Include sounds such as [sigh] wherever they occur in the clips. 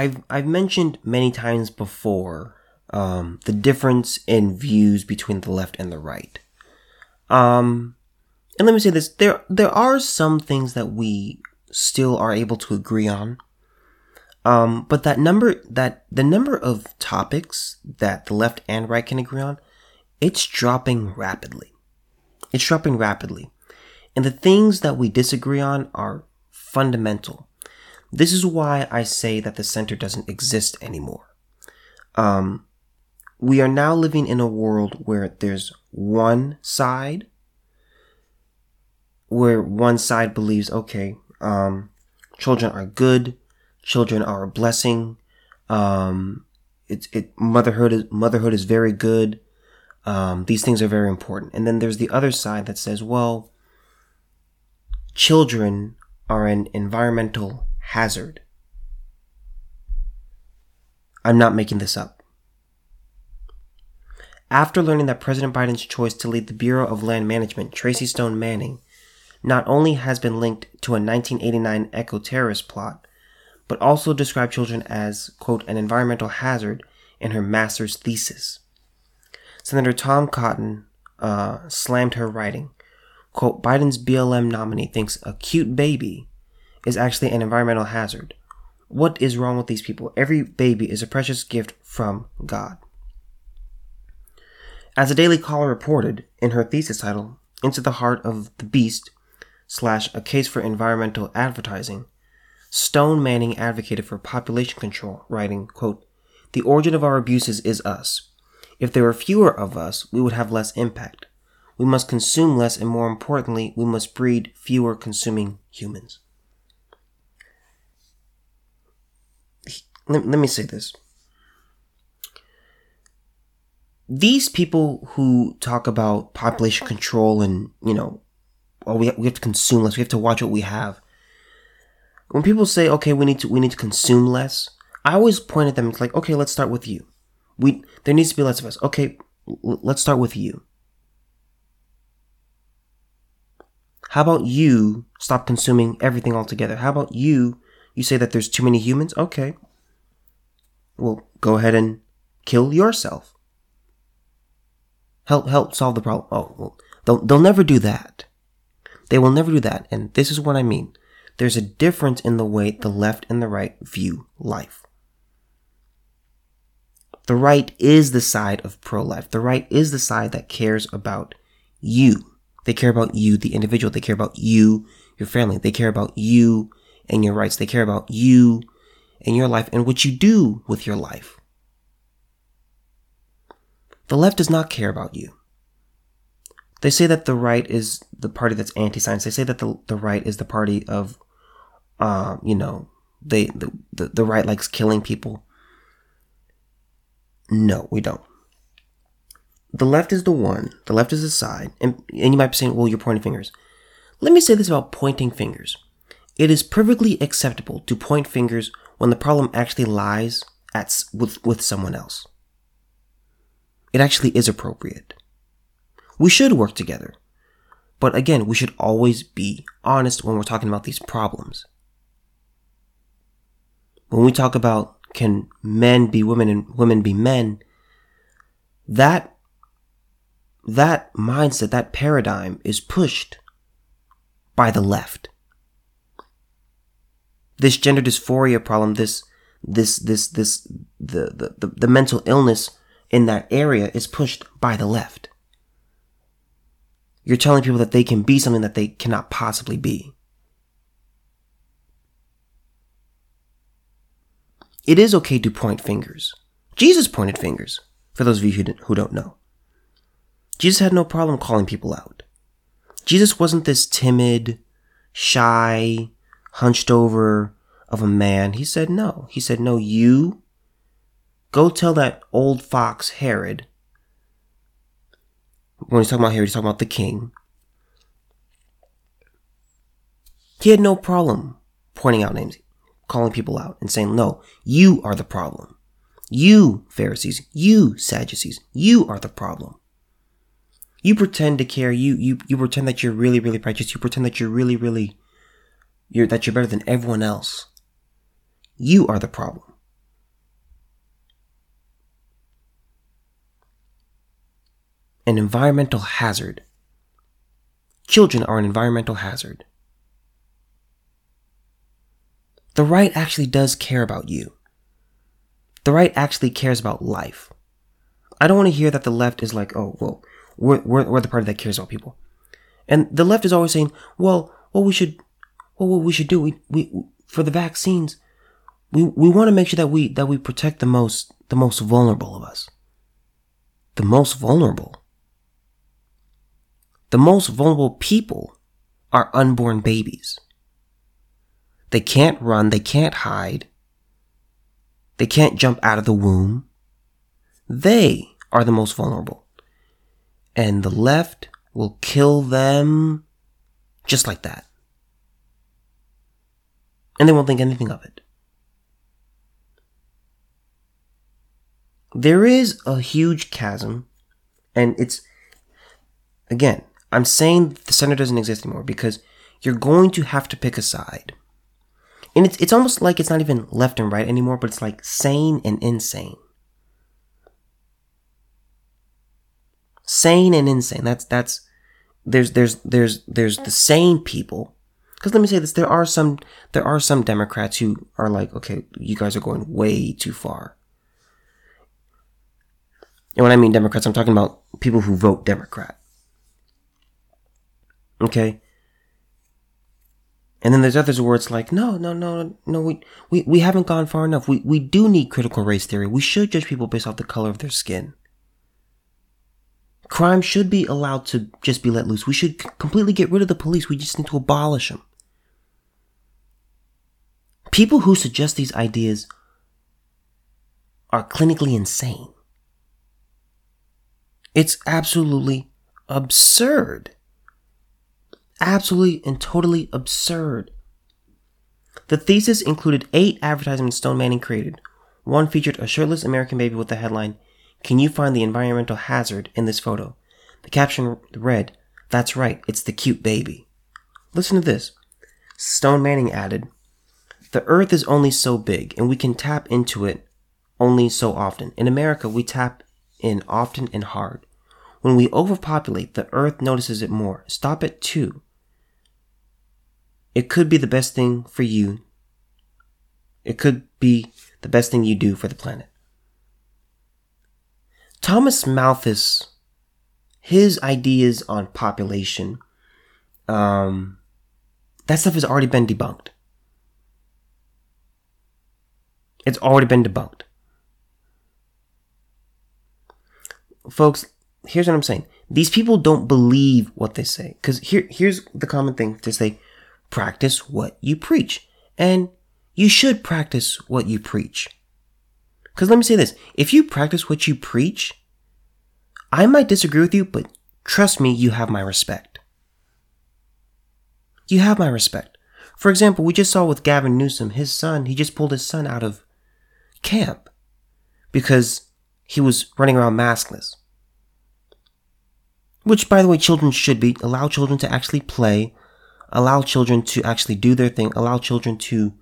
I've I've mentioned many times before um, the difference in views between the left and the right. Um, and let me say this: there there are some things that we still are able to agree on. Um, but that number that the number of topics that the left and right can agree on, it's dropping rapidly. It's dropping rapidly. And the things that we disagree on are fundamental. This is why I say that the center doesn't exist anymore. Um, we are now living in a world where there's one side, where one side believes, okay, um, children are good, children are a blessing, um, it's it motherhood is motherhood is very good. Um, these things are very important. And then there's the other side that says, well, children are an environmental hazard. I'm not making this up. After learning that President Biden's choice to lead the Bureau of Land Management, Tracy Stone Manning, not only has been linked to a 1989 eco terrorist plot, but also described children as, quote, an environmental hazard in her master's thesis. Senator Tom Cotton uh, slammed her writing. Quote, Biden's BLM nominee thinks a cute baby is actually an environmental hazard. What is wrong with these people? Every baby is a precious gift from God. As the Daily Caller reported in her thesis title, Into the Heart of the Beast, slash A Case for Environmental Advertising, Stone Manning advocated for population control, writing, quote, The origin of our abuses is us. If there were fewer of us, we would have less impact. We must consume less, and more importantly, we must breed fewer consuming humans. Let, let me say this. These people who talk about population control and, you know, well, we, we have to consume less, we have to watch what we have. When people say, okay, we need to, we need to consume less, I always point at them, it's like, okay, let's start with you. We, there needs to be less of us. Okay, let's start with you. How about you stop consuming everything altogether? How about you, you say that there's too many humans? Okay. Well, go ahead and kill yourself. Help, help solve the problem. Oh, well, they'll, they'll never do that. They will never do that. And this is what I mean. There's a difference in the way the left and the right view life. The right is the side of pro life. The right is the side that cares about you. They care about you, the individual. They care about you, your family. They care about you and your rights. They care about you and your life and what you do with your life. The left does not care about you. They say that the right is the party that's anti-science. They say that the, the right is the party of, um, you know, they the, the, the right likes killing people. No, we don't. The left is the one, the left is the side, and, and you might be saying, well, you're pointing fingers. Let me say this about pointing fingers. It is perfectly acceptable to point fingers when the problem actually lies at, with, with someone else. It actually is appropriate. We should work together. But again, we should always be honest when we're talking about these problems. When we talk about can men be women and women be men, that that mindset, that paradigm is pushed by the left. This gender dysphoria problem, this this this this the, the, the, the mental illness in that area is pushed by the left. You're telling people that they can be something that they cannot possibly be. It is okay to point fingers. Jesus pointed fingers, for those of you who don't know. Jesus had no problem calling people out. Jesus wasn't this timid, shy, hunched over of a man. He said, no. He said, no, you go tell that old fox Herod. When he's talking about Herod, he's talking about the king. He had no problem pointing out names calling people out and saying, no, you are the problem. You, Pharisees, you, Sadducees, you are the problem. You pretend to care. You, you, you pretend that you're really, really righteous. You pretend that you're really, really, you're, that you're better than everyone else. You are the problem. An environmental hazard. Children are an environmental hazard. The right actually does care about you. The right actually cares about life. I don't want to hear that the left is like, oh, well, we're, we're, we're the party that cares about people. And the left is always saying, well, well, we should well, what we should do, we, we, for the vaccines, we, we want to make sure that we, that we protect the most, the most vulnerable of us. The most vulnerable. The most vulnerable people are unborn babies. They can't run, they can't hide, they can't jump out of the womb. They are the most vulnerable. And the left will kill them just like that. And they won't think anything of it. There is a huge chasm, and it's, again, I'm saying the center doesn't exist anymore because you're going to have to pick a side. And it's, it's almost like it's not even left and right anymore, but it's like sane and insane. Sane and insane. That's, that's, there's, there's, there's, there's the sane people. Cause let me say this, there are some, there are some Democrats who are like, okay, you guys are going way too far. And when I mean Democrats, I'm talking about people who vote Democrat. Okay. And then there's others where it's like, no, no, no, no, we, we, we haven't gone far enough. We, we do need critical race theory. We should judge people based off the color of their skin. Crime should be allowed to just be let loose. We should completely get rid of the police. We just need to abolish them. People who suggest these ideas are clinically insane. It's absolutely absurd absolutely and totally absurd. The thesis included eight advertisements Stone Manning created. One featured a shirtless American baby with the headline, Can you find the environmental hazard in this photo? The caption read, That's right, it's the cute baby. Listen to this. Stone Manning added, The earth is only so big, and we can tap into it only so often. In America, we tap in often and hard. When we overpopulate, the earth notices it more. Stop it too. It could be the best thing for you. It could be the best thing you do for the planet. Thomas Malthus, his ideas on population, um, that stuff has already been debunked. It's already been debunked. Folks, here's what I'm saying. These people don't believe what they say. Because here, here's the common thing to say practice what you preach. And you should practice what you preach. Because let me say this if you practice what you preach, I might disagree with you, but trust me, you have my respect. You have my respect. For example, we just saw with Gavin Newsom, his son, he just pulled his son out of camp because he was running around maskless. Which, by the way, children should be. Allow children to actually play allow children to actually do their thing, allow children to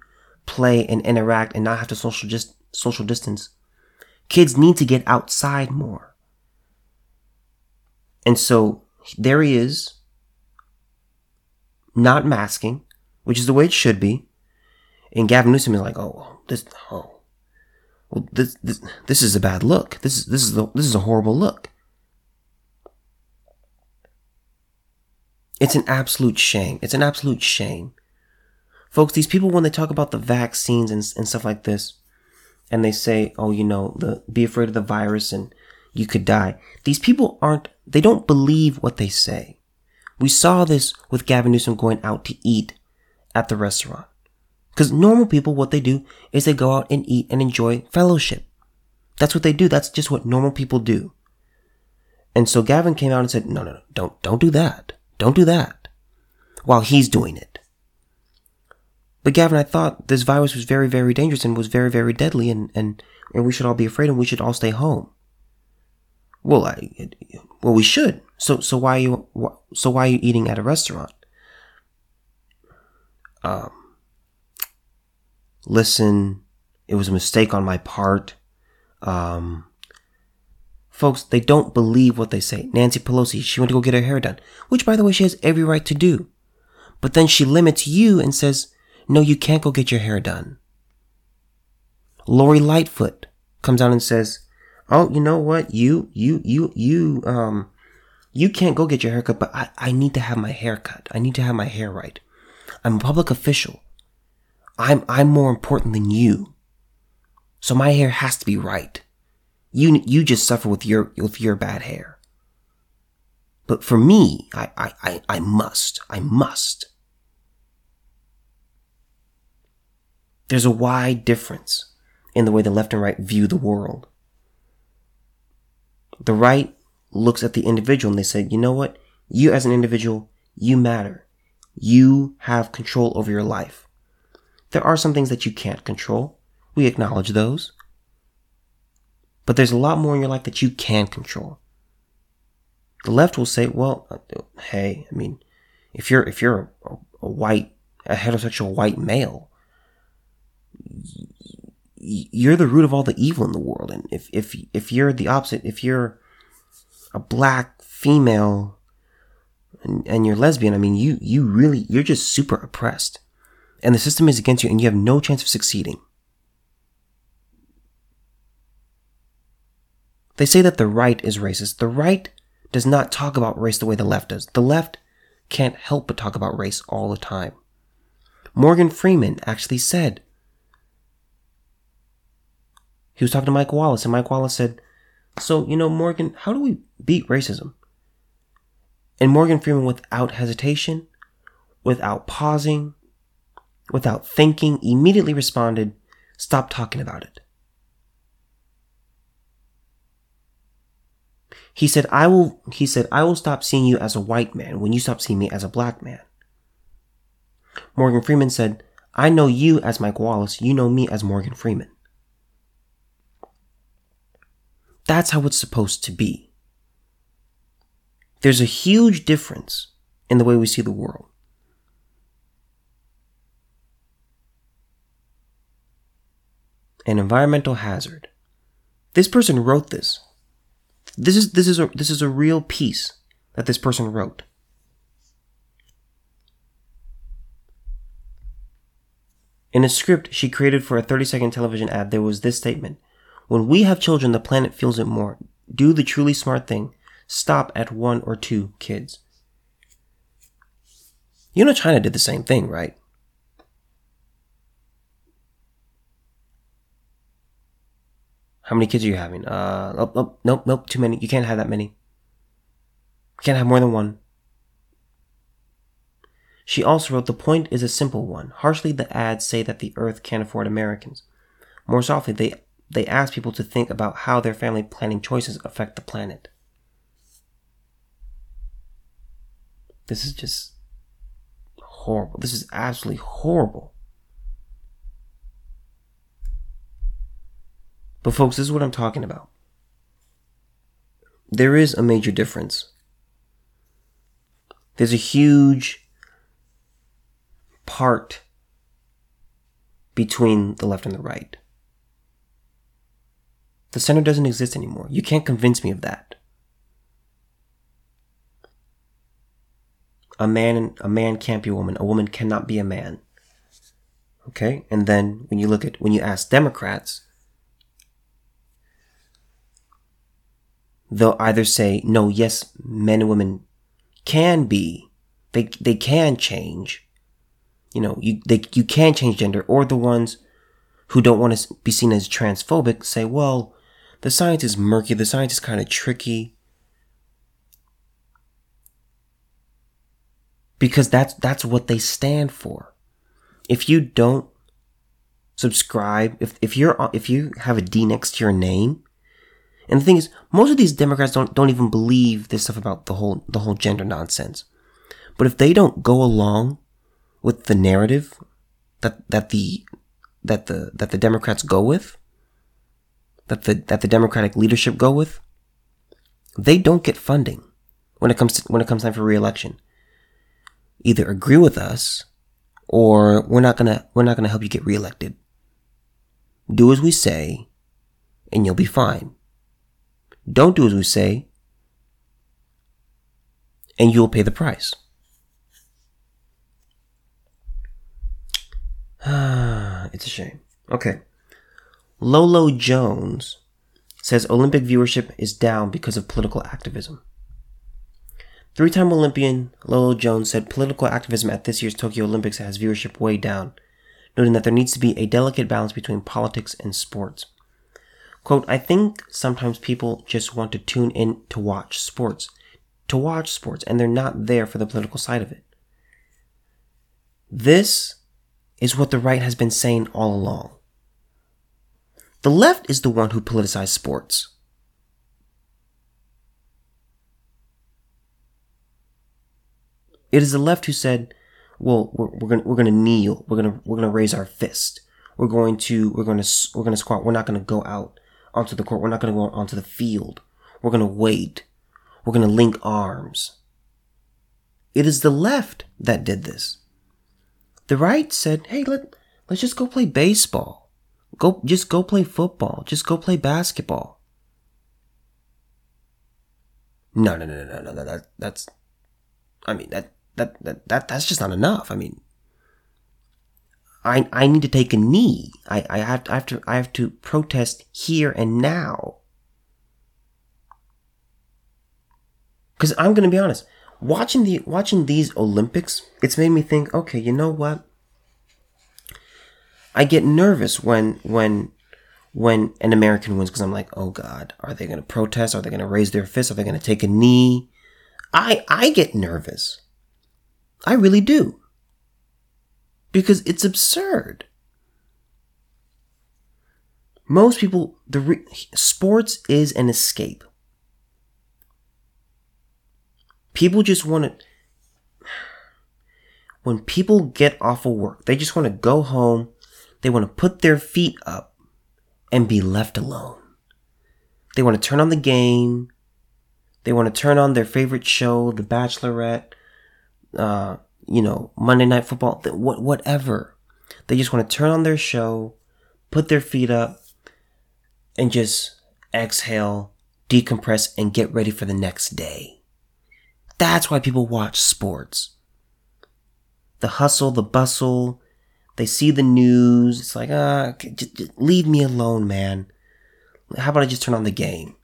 play and interact and not have to social just social distance. Kids need to get outside more. And so there he is, not masking, which is the way it should be. And Gavin Newsom is like, oh, this, oh, well, this, this, this is a bad look. This is, this is, a, this is a horrible look. It's an absolute shame. It's an absolute shame. Folks, these people, when they talk about the vaccines and, and stuff like this, and they say, oh, you know, the, be afraid of the virus and you could die. These people aren't, they don't believe what they say. We saw this with Gavin Newsom going out to eat at the restaurant. Because normal people, what they do is they go out and eat and enjoy fellowship. That's what they do. That's just what normal people do. And so Gavin came out and said, no, no, no, don't, don't do that. Don't do that while he's doing it. But Gavin, I thought this virus was very, very dangerous and was very, very deadly, and, and, and we should all be afraid and we should all stay home. Well, I, well, we should. So, so why are you, so why are you eating at a restaurant? Um, listen, it was a mistake on my part. Um, Folks, they don't believe what they say. Nancy Pelosi, she went to go get her hair done, which by the way, she has every right to do. But then she limits you and says, no, you can't go get your hair done. Lori Lightfoot comes out and says, oh, you know what? You, you, you, you, um, you can't go get your hair cut, but I, I need to have my hair cut. I need to have my hair right. I'm a public official. I'm, I'm more important than you. So my hair has to be right. You, you just suffer with your, with your bad hair. But for me, I, I, I, I must, I must. There's a wide difference in the way the left and right view the world. The right looks at the individual and they say, you know what? You as an individual, you matter. You have control over your life. There are some things that you can't control. We acknowledge those. But there's a lot more in your life that you can control. The left will say, well, hey, I mean, if you're, if you're a, a white, a heterosexual white male, you're the root of all the evil in the world. And if, if, if you're the opposite, if you're a black female and, and you're lesbian, I mean, you, you really, you're just super oppressed. And the system is against you and you have no chance of succeeding. They say that the right is racist. The right does not talk about race the way the left does. The left can't help but talk about race all the time. Morgan Freeman actually said, he was talking to Mike Wallace, and Mike Wallace said, So, you know, Morgan, how do we beat racism? And Morgan Freeman, without hesitation, without pausing, without thinking, immediately responded, Stop talking about it. He said, I will, he said, I will stop seeing you as a white man when you stop seeing me as a black man. Morgan Freeman said, I know you as Mike Wallace, you know me as Morgan Freeman. That's how it's supposed to be. There's a huge difference in the way we see the world. An environmental hazard. This person wrote this. This is this is a this is a real piece that this person wrote. In a script she created for a 30 second television ad, there was this statement when we have children, the planet feels it more. Do the truly smart thing. Stop at one or two kids. You know, China did the same thing, right? How many kids are you having? Uh, oh, oh, nope, nope, too many. You can't have that many. You can't have more than one. She also wrote, The point is a simple one. Harshly, the ads say that the earth can't afford Americans. More softly, they they ask people to think about how their family planning choices affect the planet. This is just horrible. This is absolutely horrible. But, folks, this is what I'm talking about. There is a major difference. There's a huge part between the left and the right. The center doesn't exist anymore. You can't convince me of that. A man a man can't be a woman. A woman cannot be a man. Okay? And then when you look at when you ask Democrats, they'll either say, no, yes, men and women can be. They they can change. You know, you they you can change gender, or the ones who don't want to be seen as transphobic say, well, the science is murky, the science is kind of tricky. Because that's that's what they stand for. If you don't subscribe, if if you're if you have a D next to your name, and the thing is, most of these Democrats don't don't even believe this stuff about the whole the whole gender nonsense. But if they don't go along with the narrative that that the that the that the Democrats go with, that the that the Democratic leadership go with, they don't get funding when it comes to, when it comes time for reelection. Either agree with us, or we're not gonna we're not gonna help you get reelected. Do as we say, and you'll be fine. Don't do as we say, and you'll pay the price. [sighs] it's a shame. Okay. Lolo Jones says Olympic viewership is down because of political activism. Three time Olympian Lolo Jones said political activism at this year's Tokyo Olympics has viewership way down, noting that there needs to be a delicate balance between politics and sports. Quote, I think sometimes people just want to tune in to watch sports, to watch sports, and they're not there for the political side of it. This is what the right has been saying all along. The left is the one who politicized sports. It is the left who said, "Well, we're, we're gonna we're gonna kneel. We're gonna we're gonna raise our fist. We're going to we're gonna we're gonna squat. We're not gonna go out onto the court. We're not gonna go onto the field. We're gonna wait. We're gonna link arms." It is the left that did this. The right said, "Hey, let let's just go play baseball. Go just go play football. Just go play basketball." No, no, no, no, no, no. That that's. I mean that that, that, that that's just not enough. I mean, I, I need to take a knee. I, I have to, I have to, I have to protest here and now. Cause I'm gonna be honest, watching the, watching these Olympics, it's made me think, okay, you know what? I get nervous when, when, when an American wins because I'm like, oh God, are they gonna protest? Are they gonna raise their fists? Are they gonna take a knee? I, I get nervous. I really do. Because it's absurd. Most people, the re- sports is an escape. People just want to. When people get off of work, they just want to go home. They want to put their feet up and be left alone. They want to turn on the game. They want to turn on their favorite show, The Bachelorette, uh, you know, Monday Night Football, what, whatever. They just want to turn on their show, put their feet up, and just exhale, decompress, and get ready for the next day. That's why people watch sports. The hustle, the bustle, they see the news. It's like, ah, just, just leave me alone, man. How about I just turn on the game?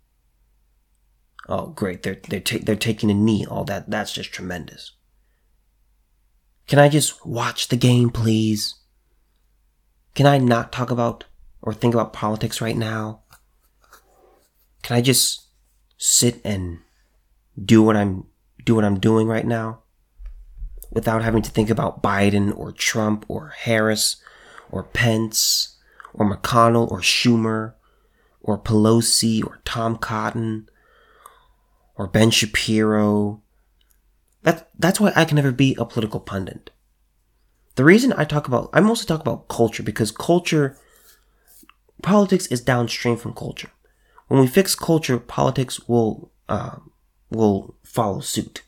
Oh, great! They're they're ta- they're taking a knee. All that that's just tremendous. Can I just watch the game, please? Can I not talk about or think about politics right now? Can I just sit and do what I'm do what I'm doing right now without having to think about Biden or Trump or Harris or Pence or McConnell or Schumer or Pelosi or Tom Cotton or Ben Shapiro that, that's why I can never be a political pundit. The reason I talk about, I mostly talk about culture because culture, politics is downstream from culture. When we fix culture, politics will, uh, will follow suit.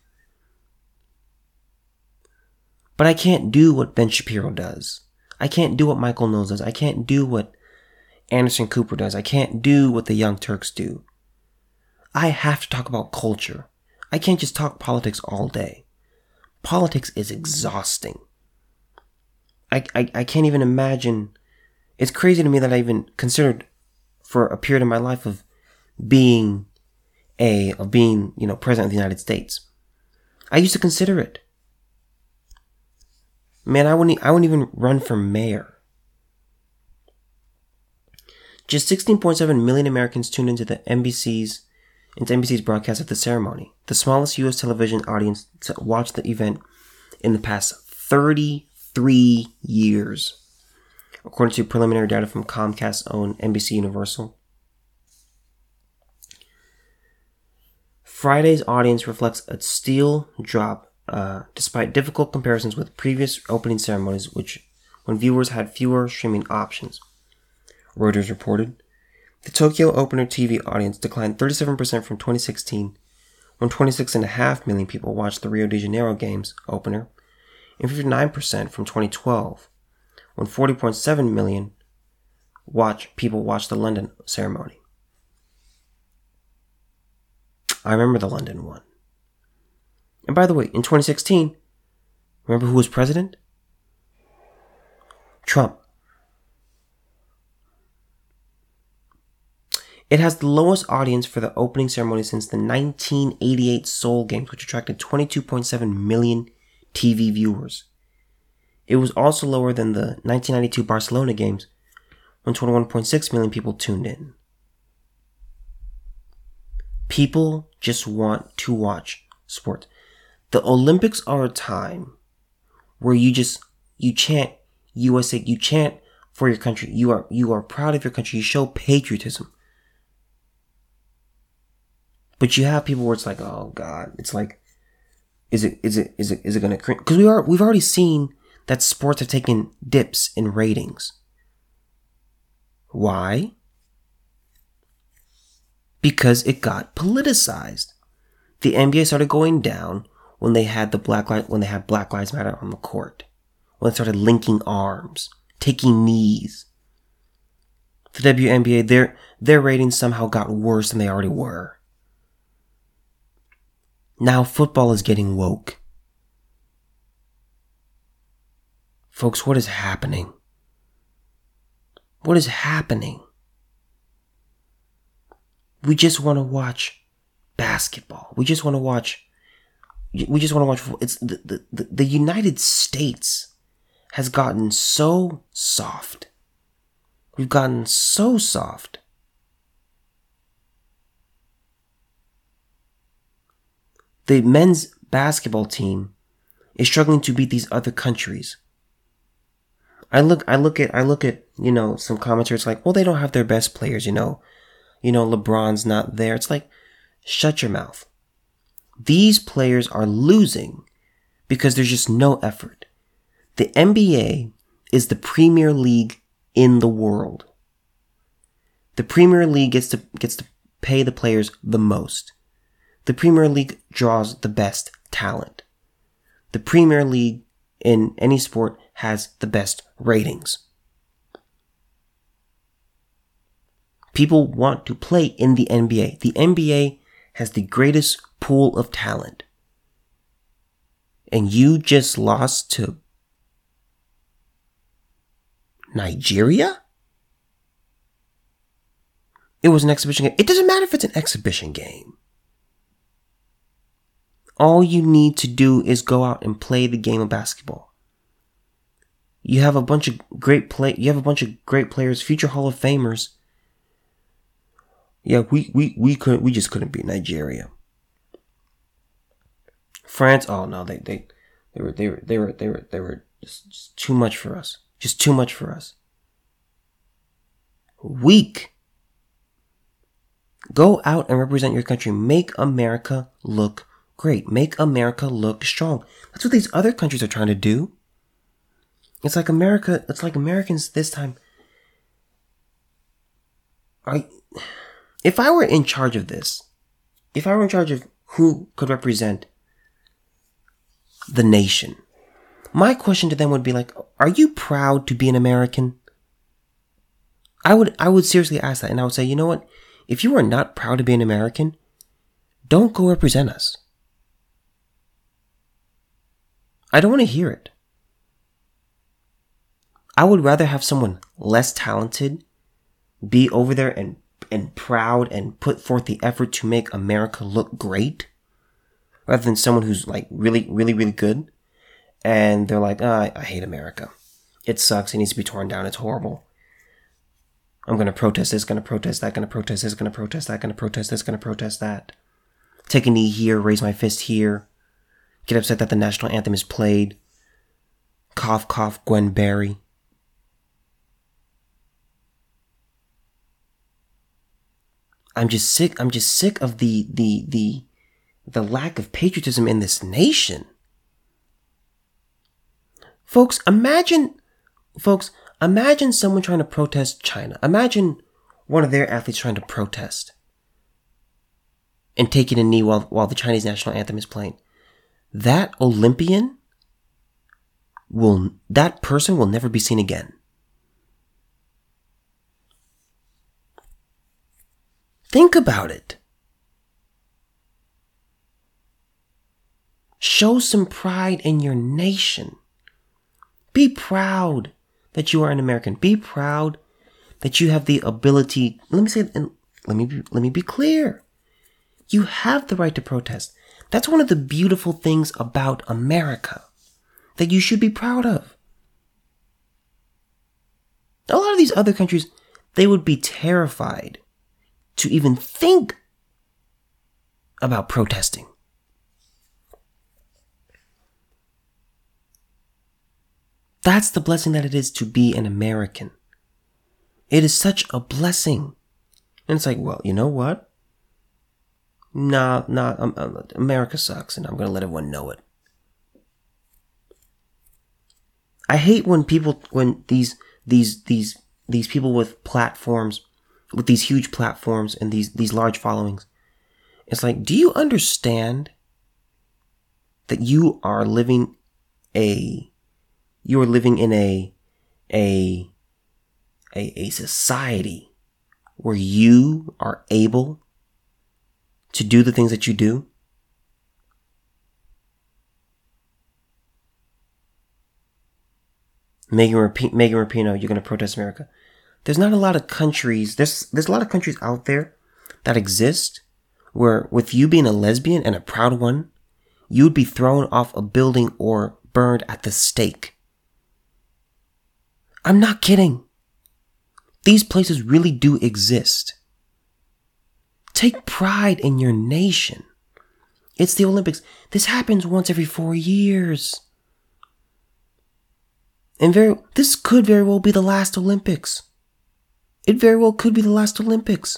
But I can't do what Ben Shapiro does. I can't do what Michael Knowles does. I can't do what Anderson Cooper does. I can't do what the Young Turks do. I have to talk about culture. I can't just talk politics all day. Politics is exhausting. I, I, I can't even imagine. It's crazy to me that I even considered for a period of my life of being a, of being, you know, president of the United States. I used to consider it. Man, I wouldn't, I wouldn't even run for mayor. Just 16.7 million Americans tuned into the NBC's into NBC's broadcast of the ceremony, the smallest U.S. television audience to watch the event in the past 33 years, according to preliminary data from Comcast's own NBC Universal. Friday's audience reflects a steel drop uh, despite difficult comparisons with previous opening ceremonies, which when viewers had fewer streaming options. Reuters reported the Tokyo Opener TV audience declined 37% from 2016, when 26.5 million people watched the Rio de Janeiro Games opener, and 59% from 2012, when 40.7 million watch people watched the London ceremony. I remember the London one. And by the way, in 2016, remember who was president? Trump. It has the lowest audience for the opening ceremony since the 1988 Seoul Games, which attracted 22.7 million TV viewers. It was also lower than the 1992 Barcelona Games, when 21.6 million people tuned in. People just want to watch sports. The Olympics are a time where you just you chant USA, you chant for your country. You are you are proud of your country. You show patriotism. But you have people where it's like, oh God, it's like, is it is it is it is it gonna because we are we've already seen that sports have taken dips in ratings. Why? Because it got politicized. The NBA started going down when they had the black light when they had Black Lives Matter on the court. When they started linking arms, taking knees. The WNBA, their their ratings somehow got worse than they already were. Now football is getting woke. Folks, what is happening? What is happening? We just want to watch basketball. We just want to watch. We just want to watch. It's the, the, the United States has gotten so soft. We've gotten so soft the men's basketball team is struggling to beat these other countries. I look, I look at, I look at, you know, some commenters like, well, they don't have their best players, you know, you know, LeBron's not there. It's like, shut your mouth. These players are losing because there's just no effort. The NBA is the premier league in the world. The Premier League gets to gets to pay the players the most. The Premier League draws the best talent. The Premier League in any sport has the best ratings. People want to play in the NBA. The NBA has the greatest pool of talent. And you just lost to Nigeria? It was an exhibition game. It doesn't matter if it's an exhibition game. All you need to do is go out and play the game of basketball. You have a bunch of great play. You have a bunch of great players, future Hall of Famers. Yeah, we we we couldn't. We just couldn't beat Nigeria. France. Oh no, they they they were they were they were they were they were just, just too much for us. Just too much for us. Weak. Go out and represent your country. Make America look Great. Make America look strong. That's what these other countries are trying to do. It's like America, it's like Americans this time. I, if I were in charge of this, if I were in charge of who could represent the nation, my question to them would be like, are you proud to be an American? I would, I would seriously ask that and I would say, you know what? If you are not proud to be an American, don't go represent us. I don't want to hear it. I would rather have someone less talented be over there and and proud and put forth the effort to make America look great rather than someone who's like really, really, really good and they're like, oh, I, hate America. It sucks. It needs to be torn down. It's horrible. I'm going to protest this, going to protest that, going to protest this, going to protest that, going to protest this, going to protest that. Take a knee here, raise my fist here get upset that the national anthem is played. Cough, cough, Gwen Berry. I'm just sick. I'm just sick of the the the the lack of patriotism in this nation. Folks, imagine folks, imagine someone trying to protest China. Imagine one of their athletes trying to protest and taking a knee while while the Chinese national anthem is playing that Olympian will, that person will never be seen again. Think about it. Show some pride in your nation. Be proud that you are an American. Be proud that you have the ability. Let me say, let me let me be clear. You have the right to protest. That's one of the beautiful things about America that you should be proud of. A lot of these other countries, they would be terrified to even think about protesting. That's the blessing that it is to be an American. It is such a blessing. And it's like, well, you know what? Nah, nah, um, um, America sucks, and I'm gonna let everyone know it. I hate when people, when these, these, these, these people with platforms, with these huge platforms and these, these large followings, it's like, do you understand that you are living a, you are living in a, a, a, a society where you are able to do the things that you do? Megan, Rap- Megan you're going to protest America. There's not a lot of countries. There's there's a lot of countries out there that exist where, with you being a lesbian and a proud one, you would be thrown off a building or burned at the stake. I'm not kidding. These places really do exist. Take pride in your nation. It's the Olympics. This happens once every four years. And very, this could very well be the last Olympics. It very well could be the last Olympics.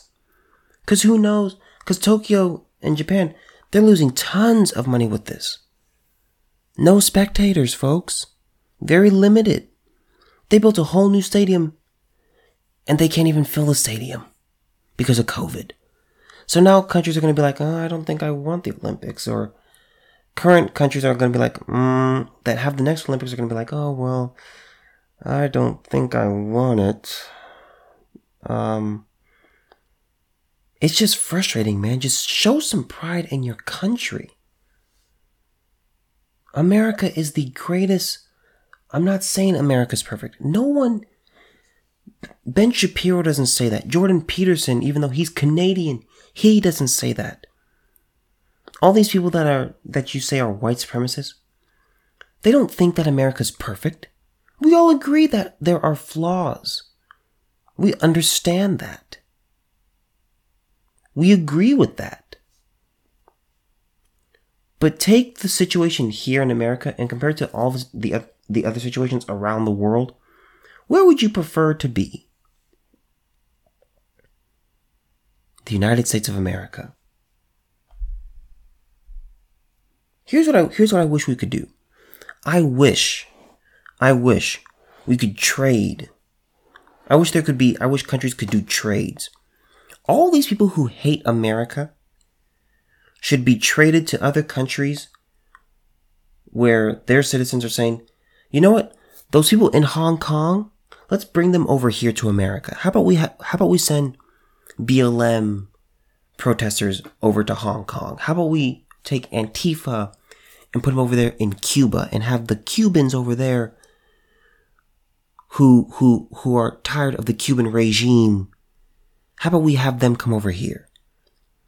Cause who knows? Cause Tokyo and Japan, they're losing tons of money with this. No spectators, folks. Very limited. They built a whole new stadium and they can't even fill the stadium because of COVID. So now countries are going to be like, oh, I don't think I want the Olympics. Or current countries are going to be like, mm, that have the next Olympics are going to be like, oh, well, I don't think I want it. Um, it's just frustrating, man. Just show some pride in your country. America is the greatest. I'm not saying America's perfect. No one Ben Shapiro doesn't say that. Jordan Peterson, even though he's Canadian, he doesn't say that. All these people that are that you say are white supremacists, they don't think that America's perfect. We all agree that there are flaws. We understand that. We agree with that. But take the situation here in America and compare it to all the, the other situations around the world where would you prefer to be? The United States of America. Here's what I here's what I wish we could do. I wish I wish we could trade. I wish there could be I wish countries could do trades. All these people who hate America should be traded to other countries where their citizens are saying, you know what? Those people in Hong Kong, let's bring them over here to America. How about we ha- how about we send BLM protesters over to Hong Kong? How about we take Antifa and put them over there in Cuba and have the Cubans over there who who who are tired of the Cuban regime? How about we have them come over here?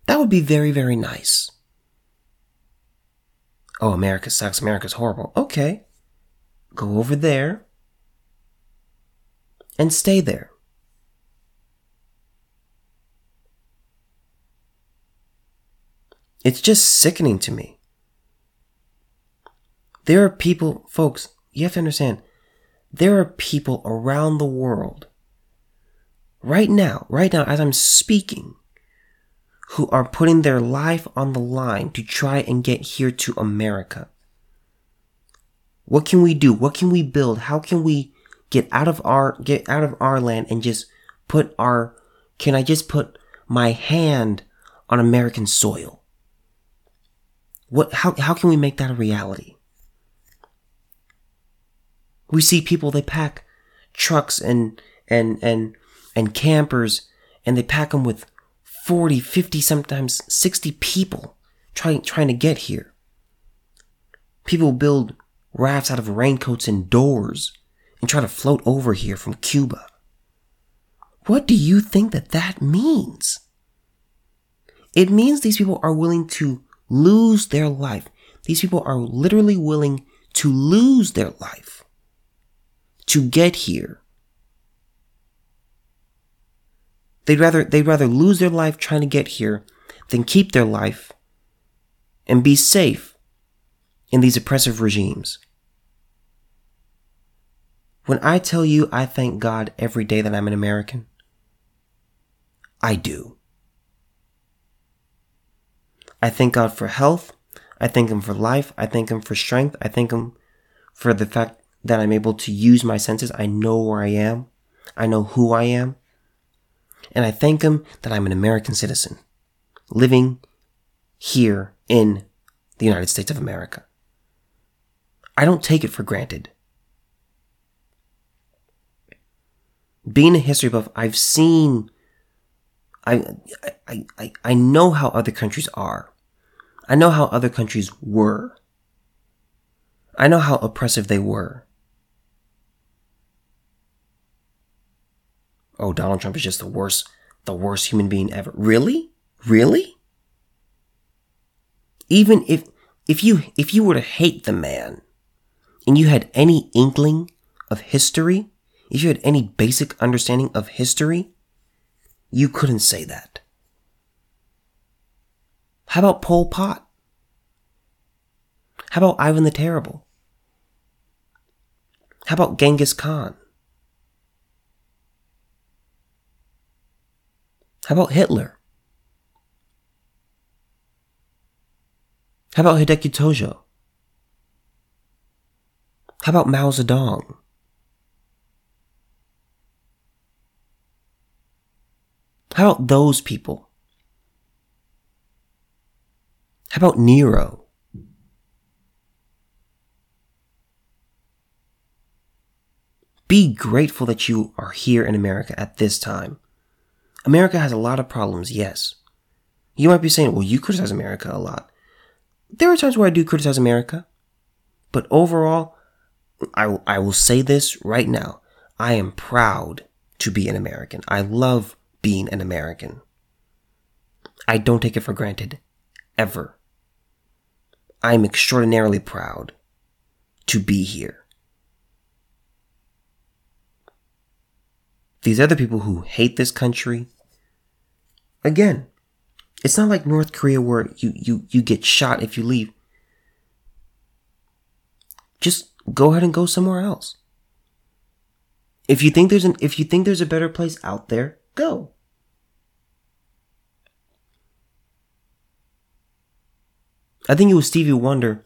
That would be very very nice. Oh, America sucks. America's horrible. Okay. Go over there and stay there. It's just sickening to me. There are people, folks, you have to understand, there are people around the world, right now, right now, as I'm speaking, who are putting their life on the line to try and get here to America. What can we do? What can we build? How can we get out of our get out of our land and just put our can I just put my hand on American soil? What how how can we make that a reality? We see people they pack trucks and and and and campers and they pack them with 40, 50, sometimes 60 people trying trying to get here. People build rafts out of raincoats and doors and try to float over here from Cuba. What do you think that that means? It means these people are willing to lose their life. These people are literally willing to lose their life to get here. They'd rather they'd rather lose their life trying to get here than keep their life and be safe in these oppressive regimes. When I tell you I thank God every day that I'm an American, I do. I thank God for health. I thank Him for life. I thank Him for strength. I thank Him for the fact that I'm able to use my senses. I know where I am. I know who I am. And I thank Him that I'm an American citizen living here in the United States of America. I don't take it for granted. Being a history buff, I've seen I, I, I, I know how other countries are. I know how other countries were. I know how oppressive they were. Oh, Donald Trump is just the worst, the worst human being ever. Really? Really? Even if, if you, if you were to hate the man and you had any inkling of history, if you had any basic understanding of history, you couldn't say that. How about Pol Pot? How about Ivan the Terrible? How about Genghis Khan? How about Hitler? How about Hideki Tojo? How about Mao Zedong? How about those people? How about Nero? Be grateful that you are here in America at this time. America has a lot of problems, yes. You might be saying, well, you criticize America a lot. There are times where I do criticize America, but overall, I, I will say this right now. I am proud to be an American. I love being an American. I don't take it for granted. Ever. I'm extraordinarily proud to be here. These other people who hate this country, again, it's not like North Korea where you, you, you get shot if you leave. Just go ahead and go somewhere else. If you think there's an if you think there's a better place out there, Go. I think it was Stevie Wonder